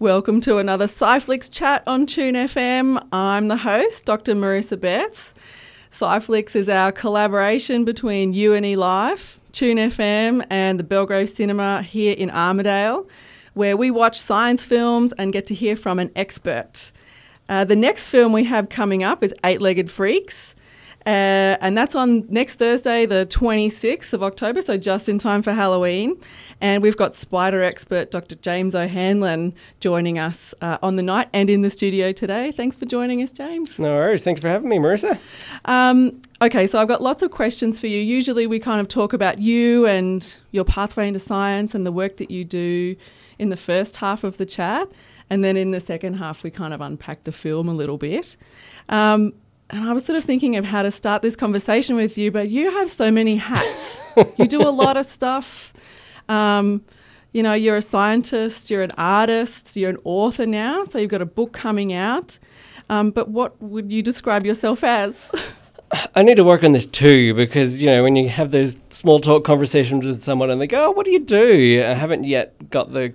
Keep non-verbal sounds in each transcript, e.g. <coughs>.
Welcome to another Sci Flicks chat on Tune FM. I'm the host, Dr. Marissa Betts. Sci Flicks is our collaboration between UNE Life, Tune FM, and the Belgrave Cinema here in Armidale, where we watch science films and get to hear from an expert. Uh, the next film we have coming up is Eight Legged Freaks. Uh, and that's on next Thursday, the 26th of October, so just in time for Halloween. And we've got spider expert Dr. James O'Hanlon joining us uh, on the night and in the studio today. Thanks for joining us, James. No worries. Thanks for having me, Marissa. Um, okay, so I've got lots of questions for you. Usually we kind of talk about you and your pathway into science and the work that you do in the first half of the chat. And then in the second half, we kind of unpack the film a little bit. Um, and I was sort of thinking of how to start this conversation with you, but you have so many hats. you do a lot of stuff. Um, you know, you're a scientist, you're an artist, you're an author now, so you've got a book coming out. Um, but what would you describe yourself as? <laughs> I need to work on this too because, you know, when you have those small talk conversations with someone and they go, oh, what do you do? I haven't yet got the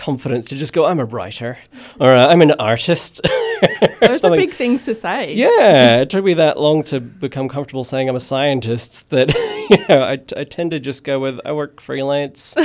confidence to just go, I'm a writer or uh, I'm an artist. <laughs> Those are big things to say. Yeah, <laughs> it took me that long to become comfortable saying I'm a scientist that <laughs> you know I, I tend to just go with I work freelance,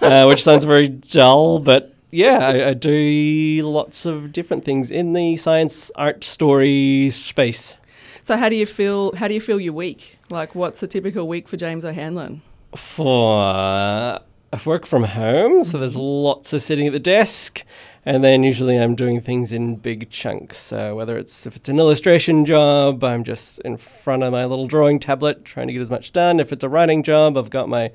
uh, which sounds very dull, but yeah, I, I, do lots of different things in the science, art, story space. So how do you feel? How do you feel your week? Like, what's a typical week for James O'Hanlon? For uh, I work from home, so there's mm-hmm. lots of sitting at the desk and then usually I'm doing things in big chunks. So whether it's if it's an illustration job, I'm just in front of my little drawing tablet trying to get as much done. If it's a writing job, I've got my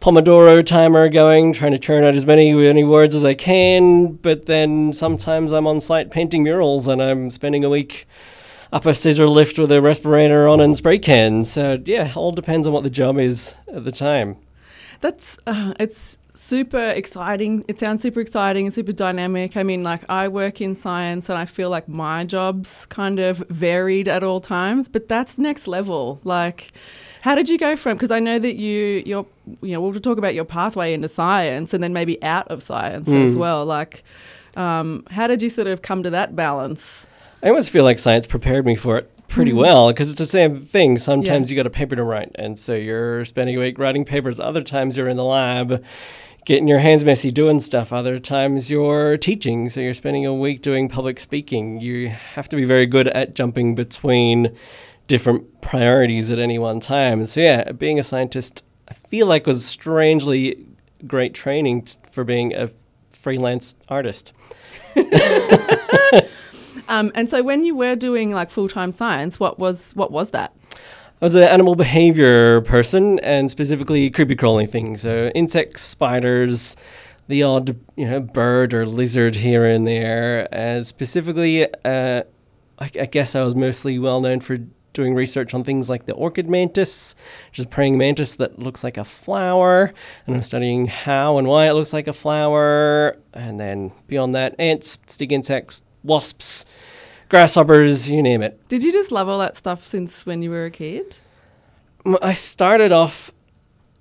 Pomodoro timer going, trying to churn out as many many words as I can. But then sometimes I'm on site painting murals, and I'm spending a week up a scissor lift with a respirator on and spray cans. So yeah, all depends on what the job is at the time. That's uh, it's super exciting. It sounds super exciting and super dynamic. I mean, like I work in science and I feel like my job's kind of varied at all times, but that's next level. Like, how did you go from? Because I know that you, you're, you know, we'll talk about your pathway into science and then maybe out of science mm. as well. Like, um, how did you sort of come to that balance? I always feel like science prepared me for it pretty mm-hmm. well because it's the same thing. Sometimes yeah. you got a paper to write, and so you're spending a week writing papers. Other times you're in the lab getting your hands messy doing stuff. Other times you're teaching, so you're spending a week doing public speaking. You have to be very good at jumping between different priorities at any one time. So yeah, being a scientist, I feel like was strangely great training t- for being a freelance artist. <laughs> <laughs> um, and so when you were doing like full time science, what was what was that? I was an animal behavior person, and specifically creepy crawling things, so insects, spiders, the odd you know bird or lizard here and there. And specifically, uh, I, I, guess I was mostly well known for doing research on things like the orchid mantis, which is a praying mantis that looks like a flower, and I'm studying how and why it looks like a flower. And then beyond that, ants, stick insects, wasps grasshoppers, you name it. Did you just love all that stuff since when you were a kid? I started off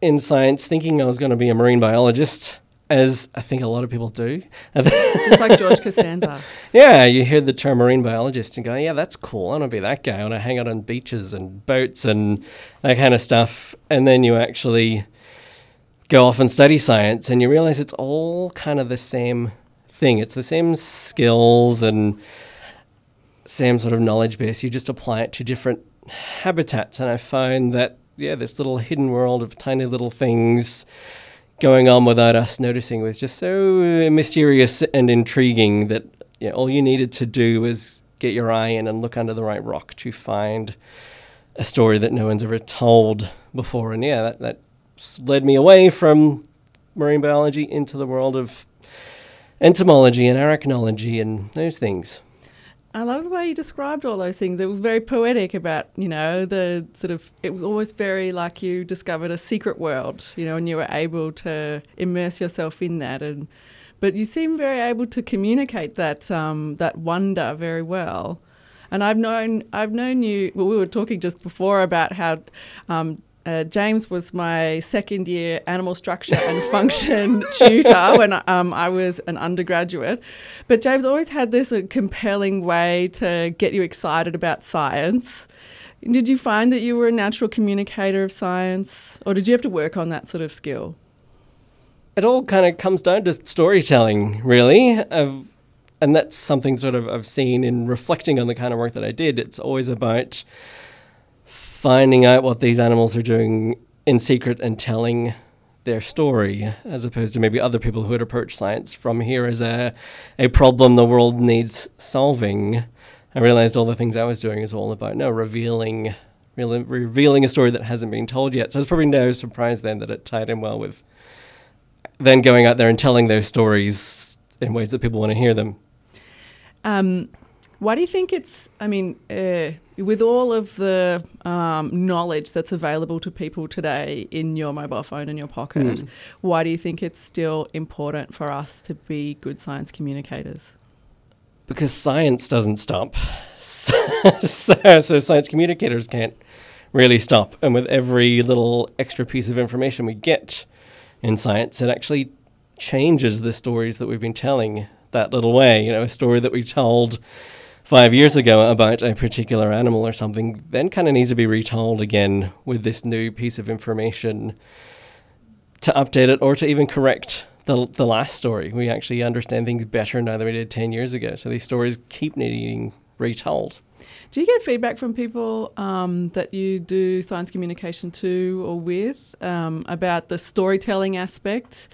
in science thinking I was going to be a marine biologist, as I think a lot of people do. <laughs> just like George Costanza. Yeah, you hear the term marine biologist and go, yeah, that's cool. I want to be that guy. I want to hang out on beaches and boats and that kind of stuff. And then you actually go off and study science and you realize it's all kind of the same thing. It's the same skills and same sort of knowledge base. You just apply it to different habitats, and I find that yeah, this little hidden world of tiny little things going on without us noticing was just so mysterious and intriguing that you know, all you needed to do was get your eye in and look under the right rock to find a story that no one's ever told before. And yeah, that, that led me away from marine biology into the world of entomology and arachnology and those things. I love the way you described all those things. It was very poetic about, you know, the sort of, it was almost very like you discovered a secret world, you know, and you were able to immerse yourself in that. And, but you seem very able to communicate that, um, that wonder very well. And I've known, I've known you, well, we were talking just before about how, um, uh, James was my second year animal structure and function <laughs> tutor when um, I was an undergraduate. But James always had this uh, compelling way to get you excited about science. Did you find that you were a natural communicator of science, or did you have to work on that sort of skill? It all kind of comes down to storytelling, really. I've, and that's something sort of I've seen in reflecting on the kind of work that I did. It's always about finding out what these animals are doing in secret and telling their story, as opposed to maybe other people who would approach science from here as a, a problem the world needs solving. I realized all the things I was doing is all about no revealing, really revealing a story that hasn't been told yet. So I was probably no surprise then that it tied in well with then going out there and telling those stories in ways that people want to hear them. Um, why do you think it's? I mean, uh, with all of the um, knowledge that's available to people today in your mobile phone in your pocket, mm. why do you think it's still important for us to be good science communicators? because science doesn't stop. <laughs> so, so, science communicators can't really stop. And with every little extra piece of information we get in science, it actually changes the stories that we've been telling that little way. You know, a story that we told five years ago about a particular animal or something then kind of needs to be retold again with this new piece of information to update it or to even correct the the last story. We actually understand things better now than we did ten years ago. So these stories keep needing retold. Do you get feedback from people um, that you do science communication to or with um, about the storytelling aspect?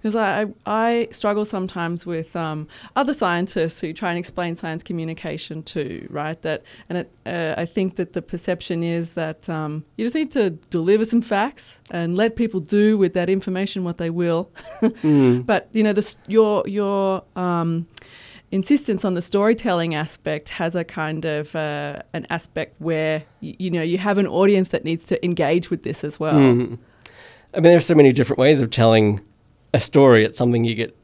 Because I, I struggle sometimes with um, other scientists who try and explain science communication to, right? That and it, uh, I think that the perception is that um, you just need to deliver some facts and let people do with that information what they will. <laughs> mm. But you know, the, your your um, insistence on the storytelling aspect has a kind of uh, an aspect where y- you know you have an audience that needs to engage with this as well. Mm. I mean, there's so many different ways of telling a story. It's something you get,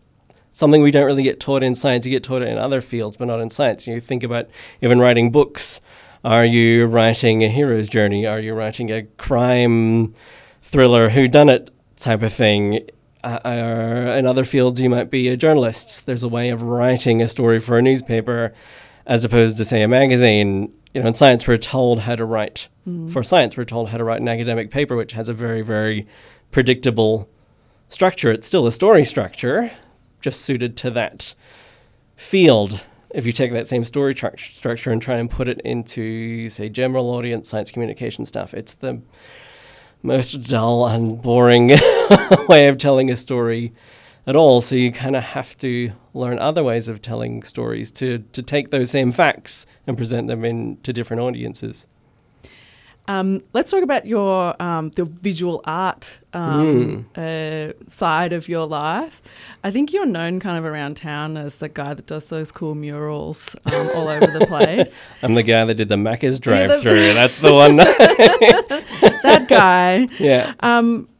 something we don't really get taught in science. You get taught it in other fields, but not in science. You think about even writing books. Are you writing a hero's journey? Are you writing a crime thriller, who done it type of thing? Uh, in other fields, you might be a journalist. There's a way of writing a story for a newspaper as opposed to, say, a magazine. You know, in science, we're told how to write. Mm. For science, we're told how to write an academic paper, which has a very, very predictable structure. It's still a story structure, just suited to that field. If you take that same story tr- structure and try and put it into, say, general audience science communication stuff, it's the most dull and boring <laughs> way of telling a story at all. So you kind of have to learn other ways of telling stories to, to take those same facts and present them in to different audiences. Um, let's talk about your um, the visual art um, mm. uh, side of your life. I think you're known kind of around town as the guy that does those cool murals um, all over the <laughs> place. I'm the guy that did the Macca's drive-through. Yeah, That's the one. <laughs> that guy. <laughs> Yeah.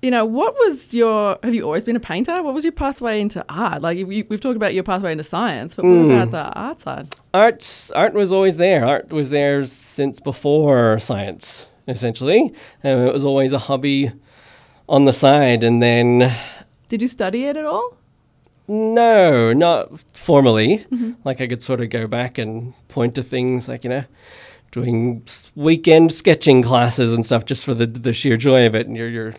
You know, what was your? Have you always been a painter? What was your pathway into art? Like you, we've talked about your pathway into science, but mm. what about the art side? Art, art was always there. Art was there since before science essentially. Um, it was always a hobby on the side. And then. Did you study it at all? No, not formally. Mm-hmm. Like I could sort of go back and point to things like, you know, doing weekend sketching classes and stuff just for the, the sheer joy of it. And you're, you're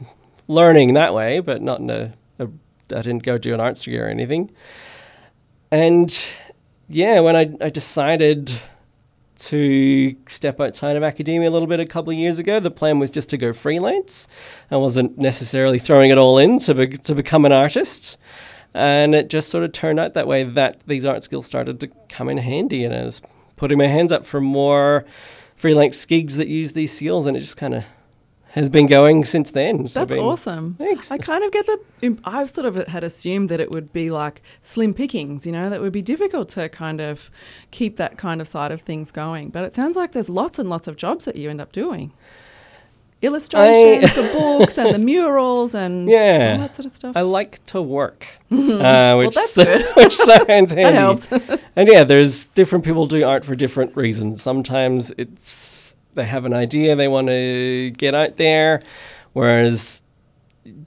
learning that way, but not in a, a I didn't go do an arts degree or anything. And yeah, when I, I decided to step outside of academia a little bit a couple of years ago. The plan was just to go freelance. I wasn't necessarily throwing it all in to, be, to become an artist. And it just sort of turned out that way that these art skills started to come in handy. And I was putting my hands up for more freelance gigs that use these skills, and it just kind of has been going since then. So That's awesome. Thanks. I kind of get the. I've sort of had assumed that it would be like slim pickings, you know, that would be difficult to kind of keep that kind of side of things going. But it sounds like there's lots and lots of jobs that you end up doing. Illustrations, I the books, and the murals, and <laughs> yeah, all that sort of stuff. I like to work, <laughs> uh, which, well, that's good. <laughs> which sounds handy. that helps. and yeah, there's different people do art for different reasons. Sometimes it's they have an idea they want to get out there, Whereas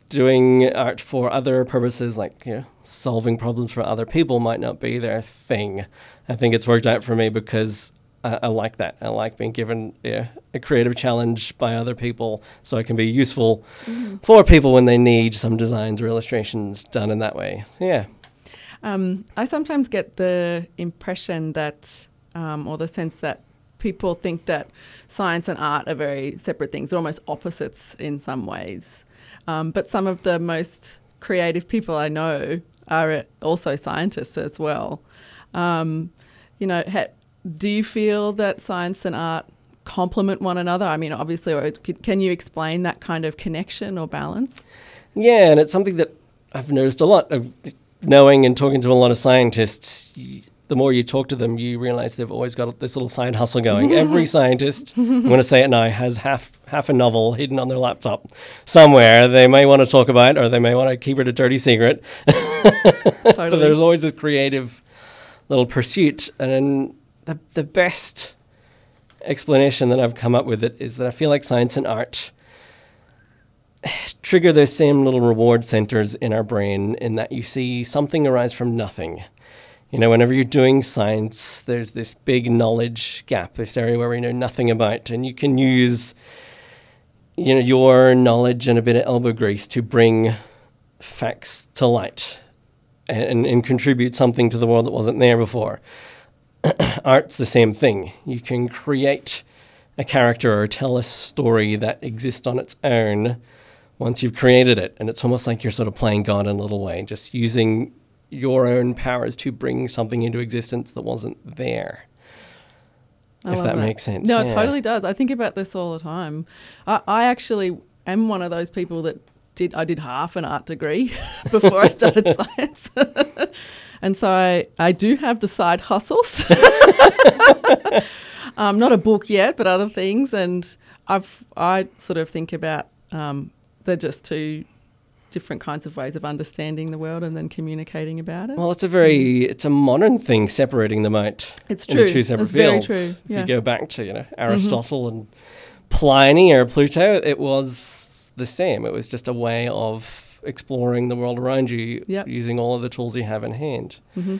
doing art for other purposes, like you know, solving problems for other people, might not be their thing. I think it's worked out for me because I, I like that. I like being given yeah, a creative challenge by other people, so I can be useful for people when they need some designs or illustrations done in that way. Yeah. Um, I sometimes get the impression that, um, or the sense that people think that science and art are very separate things, they're almost opposites in some ways. Um, but some of the most creative people I know are also scientists as well. Um, you know, ha- do you feel that science and art complement one another? I mean, obviously, can you explain that kind of connection or balance? Yeah, and it's something that I've noticed a lot of knowing and talking to a lot of scientists. The more you talk to them, you realize they've always got this little side hustle going. <laughs> Every scientist, I'm going to say it now, has half half a novel hidden on their laptop somewhere. They may want to talk about, it, or they may want to keep it a dirty secret. <laughs> But there's always this creative little pursuit, and then the the best explanation that I've come up with it is that I feel like science and art trigger those same little reward centers in our brain in that you see something arise from nothing. You know, whenever you're doing science, there's this big knowledge gap, this area where we know nothing about, and you can use, you know, your knowledge and a bit of elbow grease to bring facts to light and, and contribute something to the world that wasn't there before. <coughs> Art's the same thing. You can create a character or tell a story that exists on its own once you've created it. And it's almost like you're sort of playing God in a little way, just using your own powers to bring something into existence that wasn't there. I if love that, makes sense. No, it totally does. I think about this all the time. I, I actually am one of those people that did I did half an art degree <laughs> before I started <laughs> science. <laughs> and so I, I do have the side hustles. um, not a book yet, but other things. And I've I sort of think about um, they're just two different kinds of ways of understanding the world and then communicating about it. Well, it's a very it's a modern thing separating them out it's into two separate it's very fields. true. If you go back to you know Aristotle and Pliny or Plato, it was the same. It was just a way of exploring the world around you Yep. using all of the tools you have in hand. hmm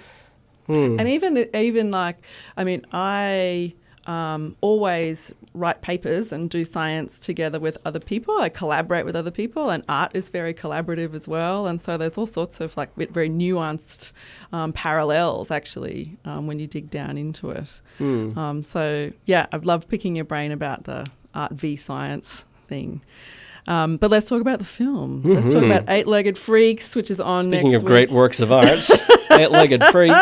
Hmm. And even even like, I mean, I um, always write papers and do science together with other people. I collaborate with other people, and art is very collaborative as well. And so there's all sorts of like very nuanced um, parallels actually um, when you dig down into it. Um, so yeah, I've loved picking your brain about the art v science thing. Um, but let's talk about the film. Let's talk about Eight Legged Freaks, which is on Speaking of week. great works of <laughs> art, eight-legged freaks.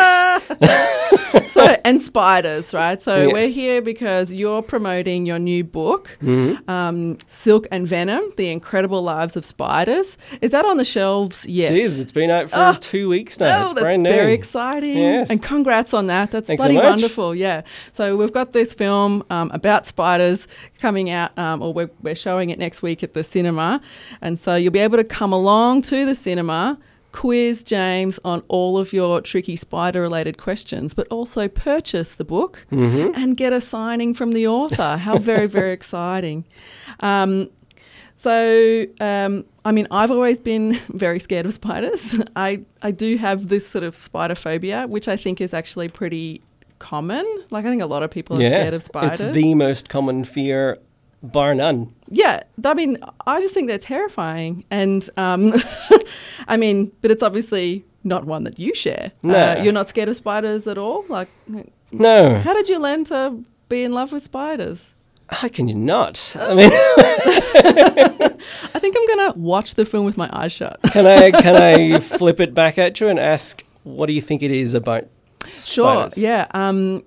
<laughs> so and spiders, right? So we're here because you're promoting your new book, Mhm. um, Silk and Venom: The Incredible Lives of Spiders. Is that on the shelves yet? Jeez, it's been out for Ah. two weeks now. Oh, it's that's brand new. very exciting. Yes. And congrats on that. That's Thanks bloody much. wonderful. Yeah. So we've got this film um, about spiders coming out, um, or we're, we're showing it next week at the cinema. And so you'll be able to come along to the cinema, quiz James on all of your tricky spider related questions, but also purchase the book Mhm. and get a signing from the author. How very, very exciting. Um, so, um, I mean, I've always been very scared of spiders. I, I do have this sort of spider phobia, which I think is actually pretty common. Like, I think a lot of people are Yeah, scared of spiders. It's the most common fear, bar none. yeah, I mean, I just think they're terrifying. And, um, <laughs> I mean, but it's obviously not one that you share. No. Uh, you're not scared of spiders at all? Like, No, how did you learn to be in love with spiders? how can you not? I mean, <laughs> I think I'm going to watch the film with my eyes shut. <laughs> can I can I flip it back at you and ask, what do you think it is about? Sure. spiders? Yeah. Um,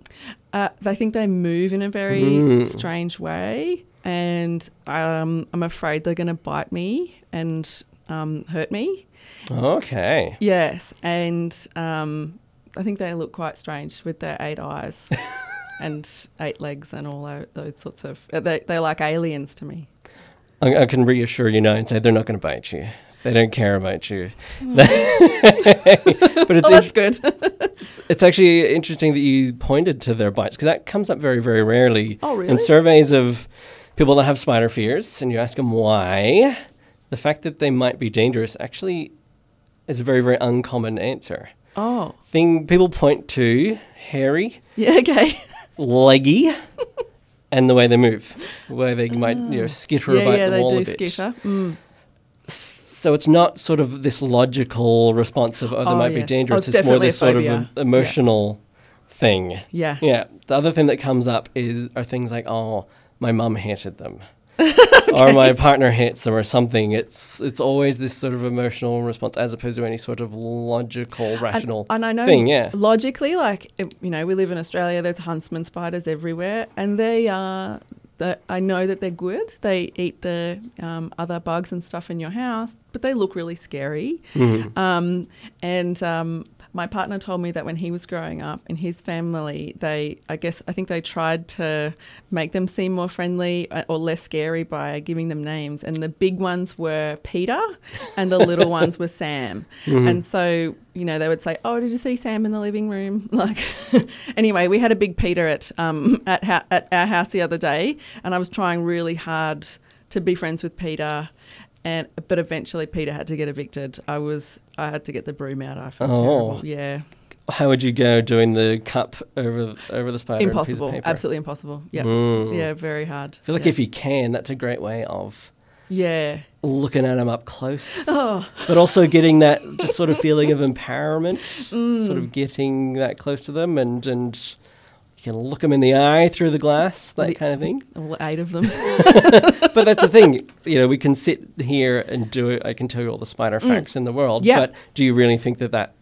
uh, I think they move in a very Mm. strange way, and um, I'm afraid they're going to bite me and um, hurt me. Okay. Yes, and um, I think they look quite strange with their eight eyes <laughs> and eight legs and all those sorts of. Uh, they, they're like aliens to me. I, I can reassure you now and say they're not going to bite you. They don't care about you. Hmm. <laughs> but it's Oh, that's good. it's actually interesting that you pointed to their bites because that comes up very very rarely oh, really? in surveys of people that have spider fears and you ask them why, the fact that they might be dangerous actually is a very, very uncommon answer. Oh, Thing people point to hairy, <laughs> yeah, okay. leggy, and the way they move, the way they might you know skitter yeah, about yeah, the they wall do a bit. skitter. Mm. So it's not sort of this logical response of oh, they Oh, might be dangerous. Oh, it's it's more this sort of a- emotional thing. Yeah. Yeah. The other thing that comes up is are things like oh my mum hated them. <laughs> Or my partner hates them, or something. It's it's always this sort of emotional response, as opposed to any sort of logical, rational and, and I know thing. Yeah, logically, like it- you know, we live in Australia. There's huntsman spiders everywhere, and they are. The, I know that they're good. They eat the um, other bugs and stuff in your house, but they look really scary. Mhm. Um, and um, my partner told me that when he was growing up in his family, they, I guess, I think they tried to make them seem more friendly uh, or less scary by giving them names. And the big ones were Peter, and the little <laughs> ones were Sam. Mhm. And so, you know, they would say, "Oh, did you see Sam in the living room?" <laughs> Like, <laughs> anyway, we had a big Peter at um, at ha- at our house the other day, and I was trying really hard to be friends with Peter. And but eventually Peter had to get evicted. I was I had to get the broom out. I felt Oh. terrible. Yeah, How would you go doing the cup over over the spider? and piece of impossible. Absolutely impossible. Yeah, Mm. yeah, very hard. I feel like yeah. if you can, that's a great way of yeah, looking at them up close, oh, but also getting that just sort of feeling of <laughs> empowerment, Mm. sort of getting that close to them, and and you can look them in the eye through the glass, that The- kind of thing. all eight of them. <laughs> but that's the thing, you know, we can sit here and do it. I can tell you all the spider facts in the world, Mm. Yeah. but do you really think that that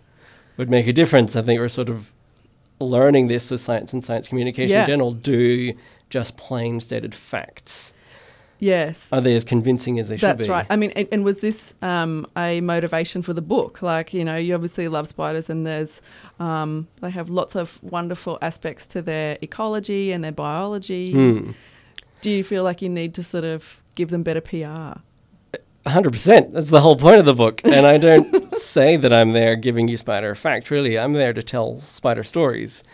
would make a difference? I think we're sort of learning this with science and science communication Yeah. in general. Do just plain stated facts yes. are they as convincing as they should be? That's right. I mean, and, and was this um, a motivation for the book? Like, you know, you obviously love spiders, and there's um, they have lots of wonderful aspects to their ecology and their biology. Hmm. Do you feel like you need to sort of give them better PR? Hundred percent. That's the whole point of the book. And I don't <laughs> say that I'm there giving you spider fact. Really, I'm there to tell spider stories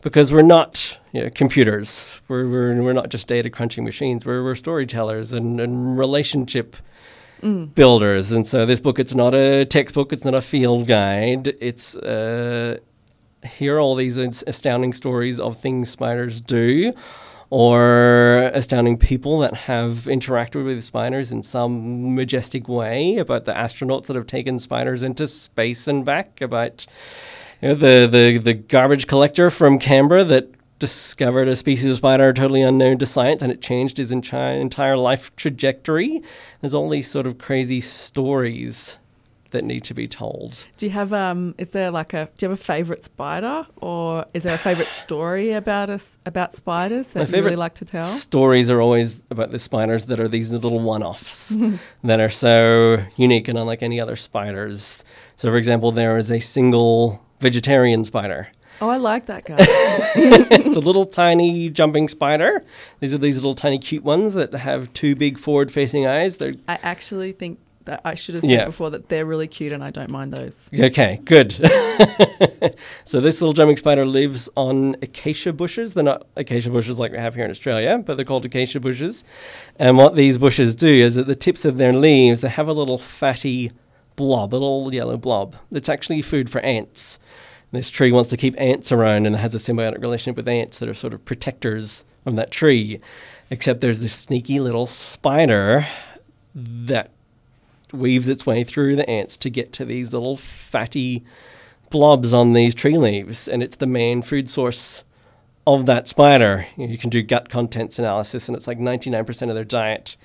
because we're not you know, computers. We're, we're we're not just data crunching machines. We're we're storytellers and, and relationship Mm. builders. And so this book, it's not a textbook. It's not a field guide. It's uh, here are all these astounding stories of things spiders do or astounding people that have interacted with spiders in some majestic way, about the astronauts that have taken spiders into space and back, about you know, the, the, the garbage collector from Canberra that discovered a species of spider totally unknown to science and it changed his entire life trajectory. There's all these sort of crazy stories that need to be told. Do you have um? Is there like a? Do you have a favorite spider, or is there a favorite story about us about spiders that you really like to tell? Stories are always about the spiders that are these little one offs <laughs> that are so unique and unlike any other spiders. So, for example, there is a single vegetarian spider. Oh, I like that guy. <laughs> it's a little <laughs> tiny jumping spider. These are these little tiny cute ones that have two big forward facing eyes. They're I actually think that I should have said Yeah. before that they're really cute, and I don't mind those. Okay, good. <laughs> so this little jumping spider lives on acacia bushes. They're not acacia bushes like we have here in Australia, but they're called acacia bushes. And what these bushes do is at the tips of their leaves, they have a little fatty blob, a little yellow blob. That's actually food for ants. This tree wants to keep ants around and has a symbiotic relationship with ants that are sort of protectors of that tree. Except there's this sneaky little spider that weaves its way through the ants to get to these little fatty blobs on these tree leaves, and it's the main food source of that spider. You, know, you can do gut contents analysis, and it's like 99% of their diet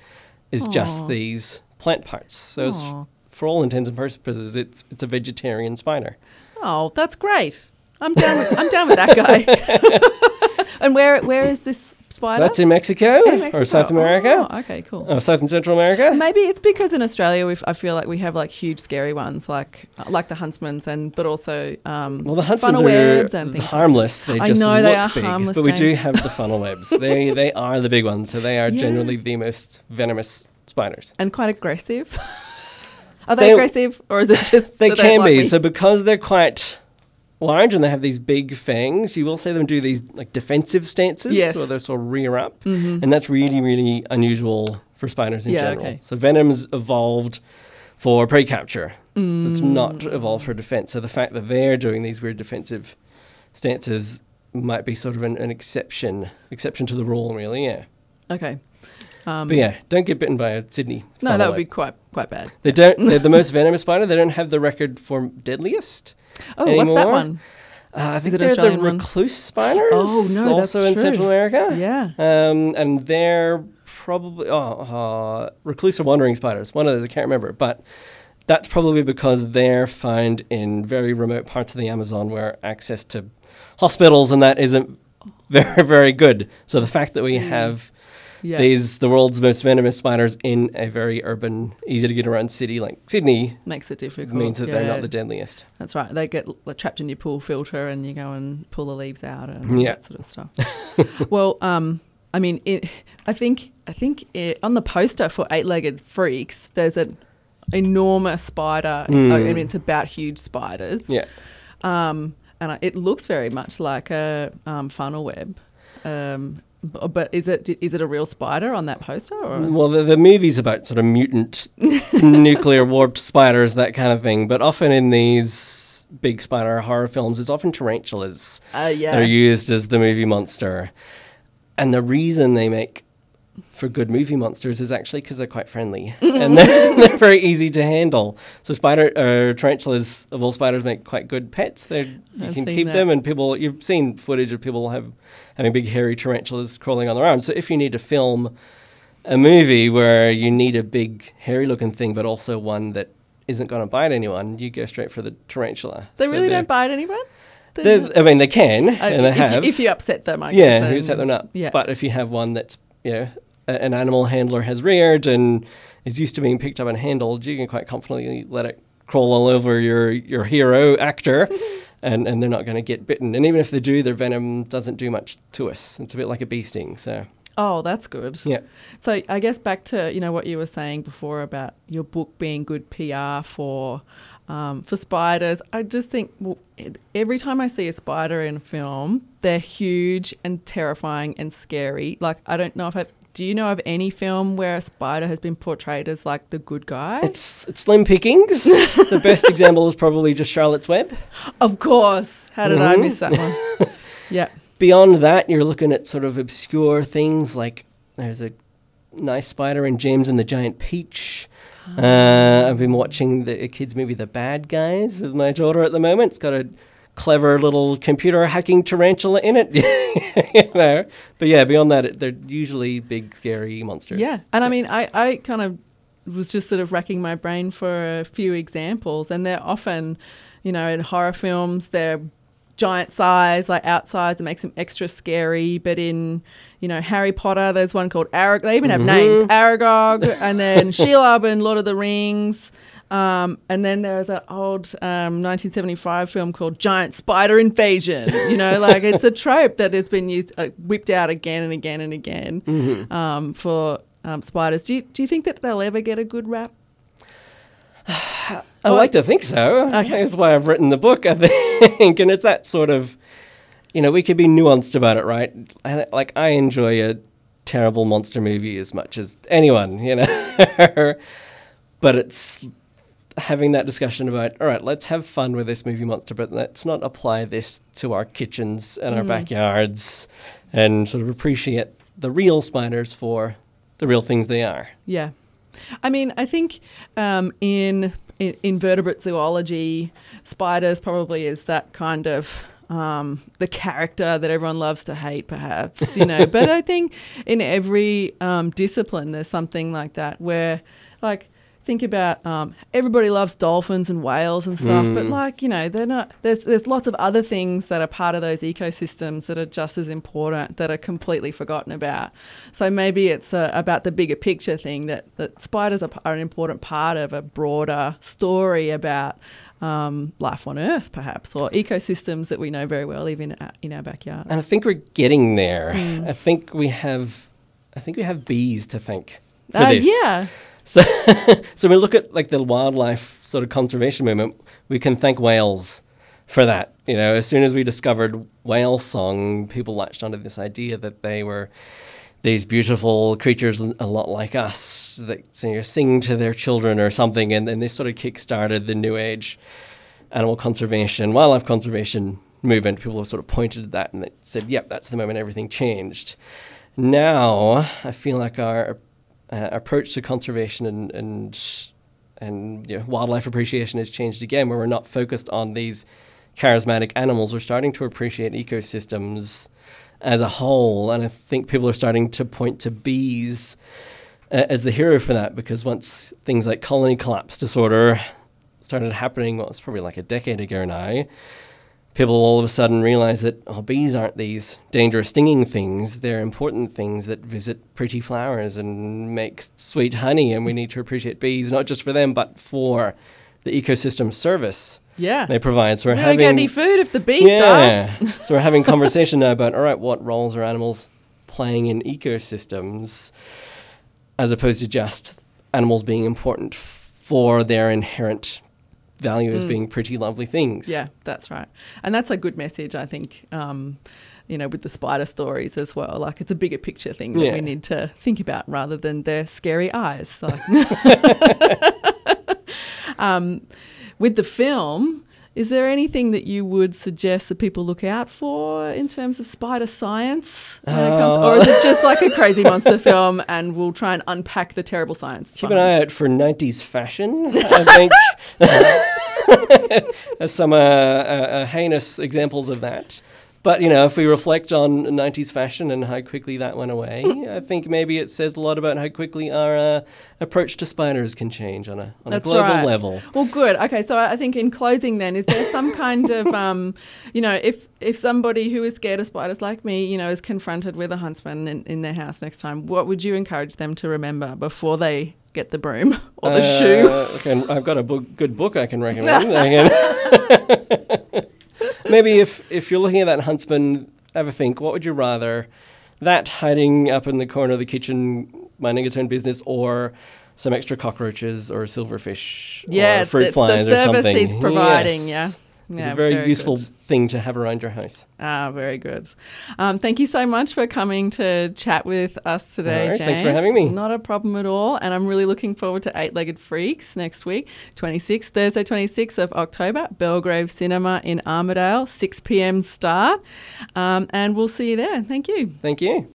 is just these plant parts. So, it's, for all intents and purposes, it's it's a vegetarian spider. Oh, that's great. I'm down with I'm down with that guy. <laughs> <laughs> and where where is this So that's in Mexico, In Mexico. or South America, Oh, okay, cool. oh, South and Central America. Maybe it's because in Australia we I feel like we have like huge scary ones like like the huntsmans and but also um, Well, the huntsmen funnel are webs and like harmless. They I know look they are big, harmless, but we do have the funnel webs. they <laughs> they are the big ones, so they are Yeah. generally the most venomous spiders. and quite aggressive. <laughs> Are they, They- aggressive or is it just They can like be. So because they're quite large and they have these big fangs. You will see them do these like defensive stances Yes. where they sort of rear up. And that's really, really unusual for spiders in Yeah, general. okay. So venom's evolved for prey capture. So it's not Mm. evolved for defense. So the fact that they're doing these weird defensive stances might be sort of an, an exception exception to the rule, really, yeah. Okay. Um, But yeah, don't get bitten by a Sydney. no, that would be quite quite bad. They don't. They're the most <laughs> venomous spider. They don't have the record for deadliest. Oh, what's that one? Uh, I think they're the one? recluse spiders. Oh, no, that's also in true. Central America. Yeah. Um, and they're probably oh, uh, recluse or wandering spiders. One of those I can't remember, but that's probably because they're found in very remote parts of the Amazon where access to hospitals and that isn't <laughs> very very good. So the fact that we have Yeah. these the world's most venomous spiders in a very urban, easy to get around city like Sydney Makes it difficult. means that they're not the deadliest. That's right. They get trapped in your pool filter, and you go and pull the leaves out and Yeah. that sort of stuff. <laughs> well, um, I mean, it, I think I think it, on the poster for Eight-Legged Freaks, there's an enormous spider. Mm. I mean, it's about huge spiders. Yeah. Um, and it looks very much like a um, funnel web. Um, but is it is it a real spider on that poster? Or? Well, the, the movie's about sort of mutant, <laughs> nuclear warped spiders, that kind of thing. But often in these big spider horror films, it's often tarantulas. Uh, yeah. They're used as the movie monster. And the reason they make for good movie monsters is actually because they're quite friendly <laughs> and they're, <laughs> they're very easy to handle. So spider uh, tarantulas of all spiders make quite good pets. They're, you I've can keep that. them, and people you've seen footage of people have having big hairy tarantulas crawling on their arms. So if you need to film a movie where you need a big hairy looking thing, but also one that isn't going to bite anyone, you go straight for the tarantula. they So really don't bite anyone. I mean, they can, Uh, and they if, have. You, if you upset them, I yeah, guess. you set um, them up. Yeah. But if you have one that's you know a- an animal handler has reared and is used to being picked up and handled, you can quite confidently let it crawl all over your your hero actor, <laughs> and and they're not going to get bitten. And even if they do, their venom doesn't do much to us. It's a bit like a bee sting. So oh, that's good. yeah, So I guess back to you know what you were saying before about your book being good PR for um, for spiders. I just think well, every time I see a spider in a film, they're huge and terrifying and scary. Like I don't know if I. Do you know of any film where a spider has been portrayed as like the good guy? it's it's slim pickings. <laughs> the best example is probably just Charlotte's Web. of course. How did I Mhm. miss that one? <laughs> yeah. Beyond that, you're looking at sort of obscure things like there's a nice spider in James and the Giant Peach. Uh, I've been watching the kids' movie The Bad Guys with my daughter at the moment. It's got a clever little computer hacking tarantula in it. <laughs> you know? But yeah, beyond that, it, they're usually big, scary monsters. Yeah. And I mean, I, I kind of was just sort of racking my brain for a few examples, and they're often, you know, in horror films, they're giant size, like outsized, that makes them extra scary. But in, you know, Harry Potter, there's one called Arag. They even have mm-hmm. names Aragog, and then <laughs> Shelob in Lord of the Rings. Um, and then there's that old um, 1975 film called Giant Spider Invasion. You know, <laughs> like it's a trope that has been used, uh, whipped out again and again and again um, for um, spiders. Do you, do you think that they'll ever get a good rap? <sighs> I like to think so. Okay. That's why I've written the book, I think. <laughs> and it's that sort of, you know, we could be nuanced about it, right? I, like, I enjoy a terrible monster movie as much as anyone, you know? <laughs> but it's having that discussion about, all right, let's have fun with this movie monster, but let's not apply this to our kitchens and our backyards and sort of appreciate the real spiders for the real things they are. Yeah. I mean, I think um, in, in invertebrate zoology, spiders probably is that kind of um, the character that everyone loves to hate, perhaps, you know. <laughs> but I think in every um, discipline, there's something like that where, like, think about um, everybody loves dolphins and whales and stuff, but Mm. like you know, they're not. There's there's lots of other things that are part of those ecosystems that are just as important that are completely forgotten about. So maybe it's uh, about the bigger picture thing that that spiders are, are an important part of a broader story about. Um, life on Earth, perhaps, or ecosystems that we know very well, even in our, in our backyard. And I think we're getting there. Hmm. I think we have, I think we have bees to thank for Uh, this. yeah, So, <laughs> so when we look at like the wildlife sort of conservation movement, we can thank whales for that. You know, as soon as we discovered whale song, people latched onto this idea that they were these beautiful creatures a lot like us that you know, sing to their children or something, and then they sort of kick-started the new age animal conservation, wildlife conservation movement. People have sort of pointed at that and said, "Yep, that's the moment everything changed." Now, I feel like our uh, approach to conservation and and and you know, wildlife appreciation has changed again, where we're not focused on these charismatic animals. We're starting to appreciate ecosystems as a whole, and I think people are starting to point to bees uh, as the hero for that because once things like colony collapse disorder started happening, well, it's probably like a decade ago now people all of a sudden realize that oh, bees aren't these dangerous stinging things. They're important things that visit pretty flowers and make sweet honey. And we need to appreciate bees, not just for them, but for the ecosystem service yeah. they provide. So we're we having don't get any food if the bees yeah. die. <laughs> so we're having conversation now about all right, what roles are animals playing in ecosystems, as opposed to just animals being important for their inherent value as being pretty lovely things. Yeah, that's right. And that's a good message, I think. Um, you know, with the spider stories as well. Like it's a bigger picture thing that Yeah. we need to think about rather than their scary eyes. So. <laughs> <laughs> um, with the film, is there anything that you would suggest that people look out for in terms of spider science? Comes, or is it just like a crazy monster film and we'll try and unpack the terrible science? Keep an eye out for 90s fashion, I think. <laughs> <laughs> Some uh, uh, uh, heinous examples of that. But, you know, if we reflect on 90s fashion and how quickly that went away, I think maybe it says a lot about how quickly our uh, approach to spiders can change on a, on That's a global right. level. Well, good. Okay, so I think in closing, then, is there some kind of, um, you know, if if somebody who is scared of spiders like me, you know, is confronted with a huntsman in, in their house next time, what would you encourage them to remember before they get the broom or the shoe? Uh, I can- I've got a book, good book I can recommend. <laughs> <laughs> Maybe if, if you're looking at that huntsman, ever think. What would you rather? That hiding up in the corner of the kitchen, minding its own business, or some extra cockroaches or silverfish Yeah, or fruit flies the or service something? he's providing. Yes. Yeah. It's Yeah, a very, very useful good. thing to have around your house. Ah, very good. Um, thank you so much for coming to chat with us today. James. Thanks for having me. Not a problem at all. And I'm really looking forward to Eight Legged Freaks next week, 26th, Thursday, 26th of October, Belgrave Cinema in Armidale, 6 p.m. start. Um, and we'll see you there. Thank you. Thank you.